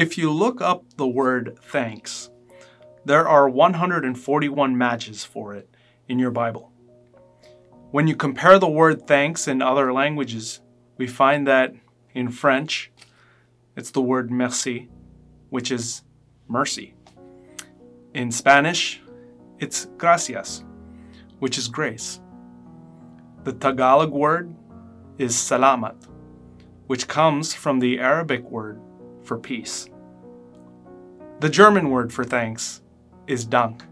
If you look up the word thanks, there are 141 matches for it in your Bible. When you compare the word thanks in other languages, we find that in French, it's the word merci, which is mercy. In Spanish, it's gracias, which is grace. The Tagalog word is salamat, which comes from the Arabic word for peace. The German word for thanks is Dank,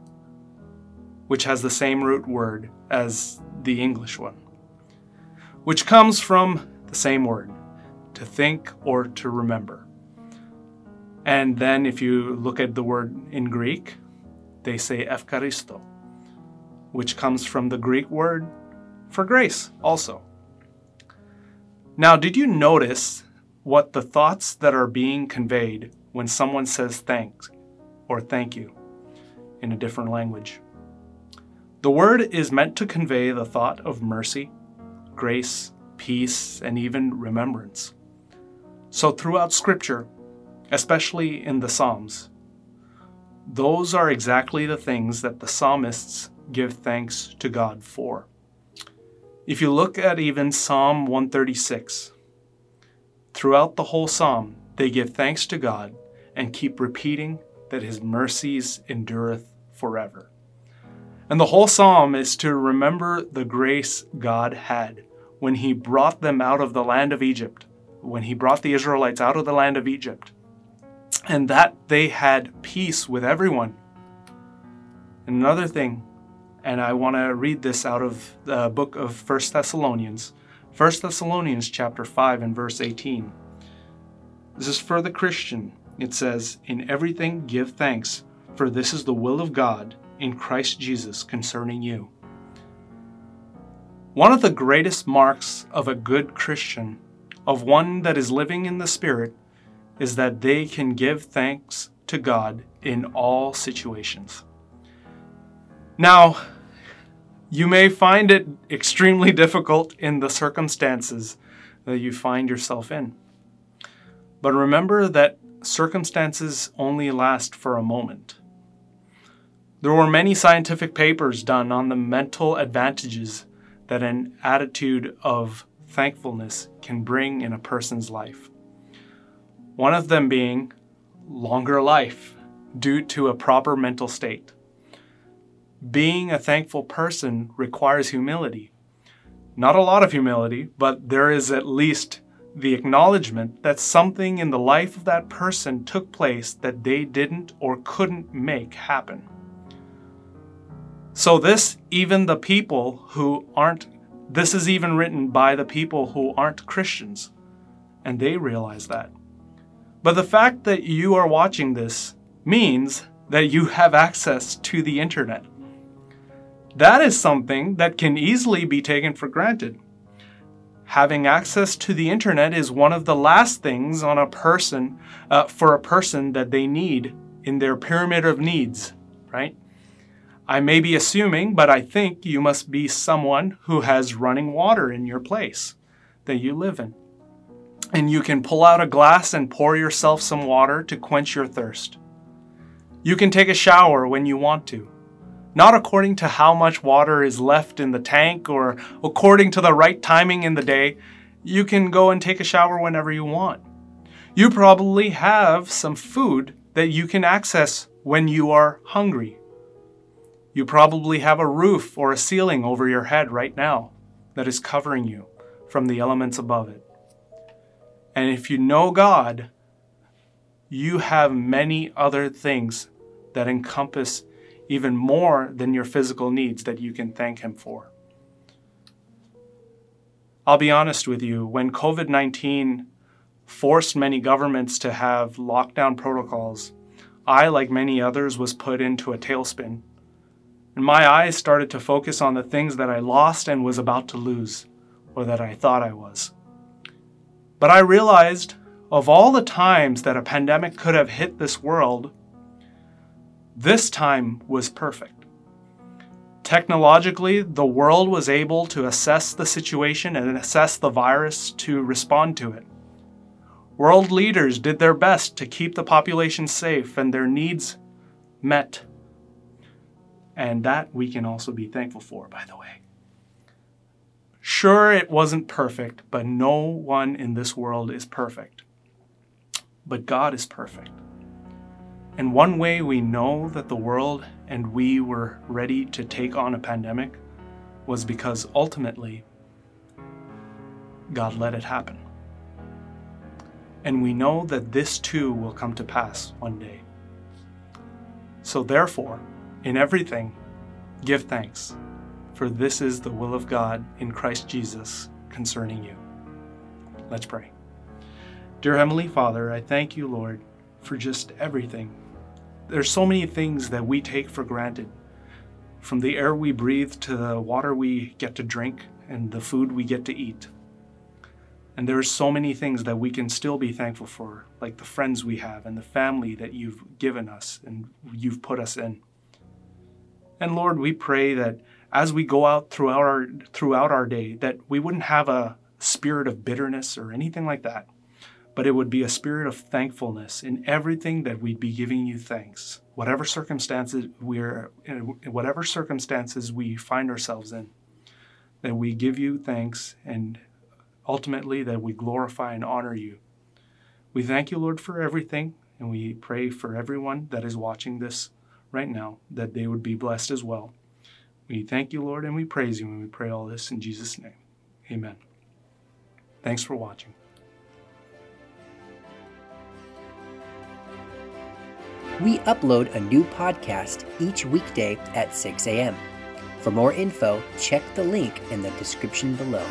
which has the same root word as the English one, which comes from the same word, to think or to remember. And then if you look at the word in Greek, they say Efkaristo, which comes from the Greek word for grace also. Now, did you notice what the thoughts that are being conveyed when someone says thanks or thank you in a different language? The word is meant to convey the thought of mercy, grace, peace, and even remembrance. So, throughout Scripture, especially in the Psalms, those are exactly the things that the psalmists give thanks to God for. If you look at even Psalm 136, throughout the whole psalm, they give thanks to God and keep repeating that his mercies endureth forever. And the whole psalm is to remember the grace God had when he brought them out of the land of Egypt, when he brought the Israelites out of the land of Egypt and that they had peace with everyone. Another thing, and I want to read this out of the book of First Thessalonians, First Thessalonians chapter 5 and verse 18. This is for the Christian. It says, In everything give thanks, for this is the will of God in Christ Jesus concerning you. One of the greatest marks of a good Christian, of one that is living in the Spirit, is that they can give thanks to God in all situations. Now, you may find it extremely difficult in the circumstances that you find yourself in. But remember that circumstances only last for a moment. There were many scientific papers done on the mental advantages that an attitude of thankfulness can bring in a person's life. One of them being longer life due to a proper mental state. Being a thankful person requires humility. Not a lot of humility, but there is at least the acknowledgement that something in the life of that person took place that they didn't or couldn't make happen. So, this, even the people who aren't, this is even written by the people who aren't Christians, and they realize that. But the fact that you are watching this means that you have access to the internet. That is something that can easily be taken for granted. Having access to the internet is one of the last things on a person uh, for a person that they need in their pyramid of needs, right? I may be assuming, but I think you must be someone who has running water in your place that you live in and you can pull out a glass and pour yourself some water to quench your thirst. You can take a shower when you want to, not according to how much water is left in the tank or according to the right timing in the day. You can go and take a shower whenever you want. You probably have some food that you can access when you are hungry. You probably have a roof or a ceiling over your head right now that is covering you from the elements above it. And if you know God, you have many other things that encompass even more than your physical needs that you can thank Him for. I'll be honest with you, when COVID 19 forced many governments to have lockdown protocols, I, like many others, was put into a tailspin. And my eyes started to focus on the things that I lost and was about to lose, or that I thought I was. But I realized of all the times that a pandemic could have hit this world, this time was perfect. Technologically, the world was able to assess the situation and assess the virus to respond to it. World leaders did their best to keep the population safe and their needs met. And that we can also be thankful for, by the way. Sure, it wasn't perfect, but no one in this world is perfect. But God is perfect. And one way we know that the world and we were ready to take on a pandemic was because ultimately God let it happen. And we know that this too will come to pass one day. So, therefore, in everything, give thanks, for this is the will of God in Christ Jesus concerning you. Let's pray. Dear Heavenly Father, I thank you, Lord, for just everything there's so many things that we take for granted from the air we breathe to the water we get to drink and the food we get to eat. And there's so many things that we can still be thankful for, like the friends we have and the family that you've given us and you've put us in. And Lord, we pray that as we go out throughout our throughout our day, that we wouldn't have a spirit of bitterness or anything like that, but it would be a spirit of thankfulness in everything that we'd be giving you thanks, whatever circumstances we're in, uh, whatever circumstances we find ourselves in, that we give you thanks and ultimately that we glorify and honor you. We thank you, Lord, for everything, and we pray for everyone that is watching this right now that they would be blessed as well. We thank you, Lord, and we praise you, and we pray all this in Jesus' name. Amen. Thanks for watching. We upload a new podcast each weekday at 6 a.m. For more info, check the link in the description below.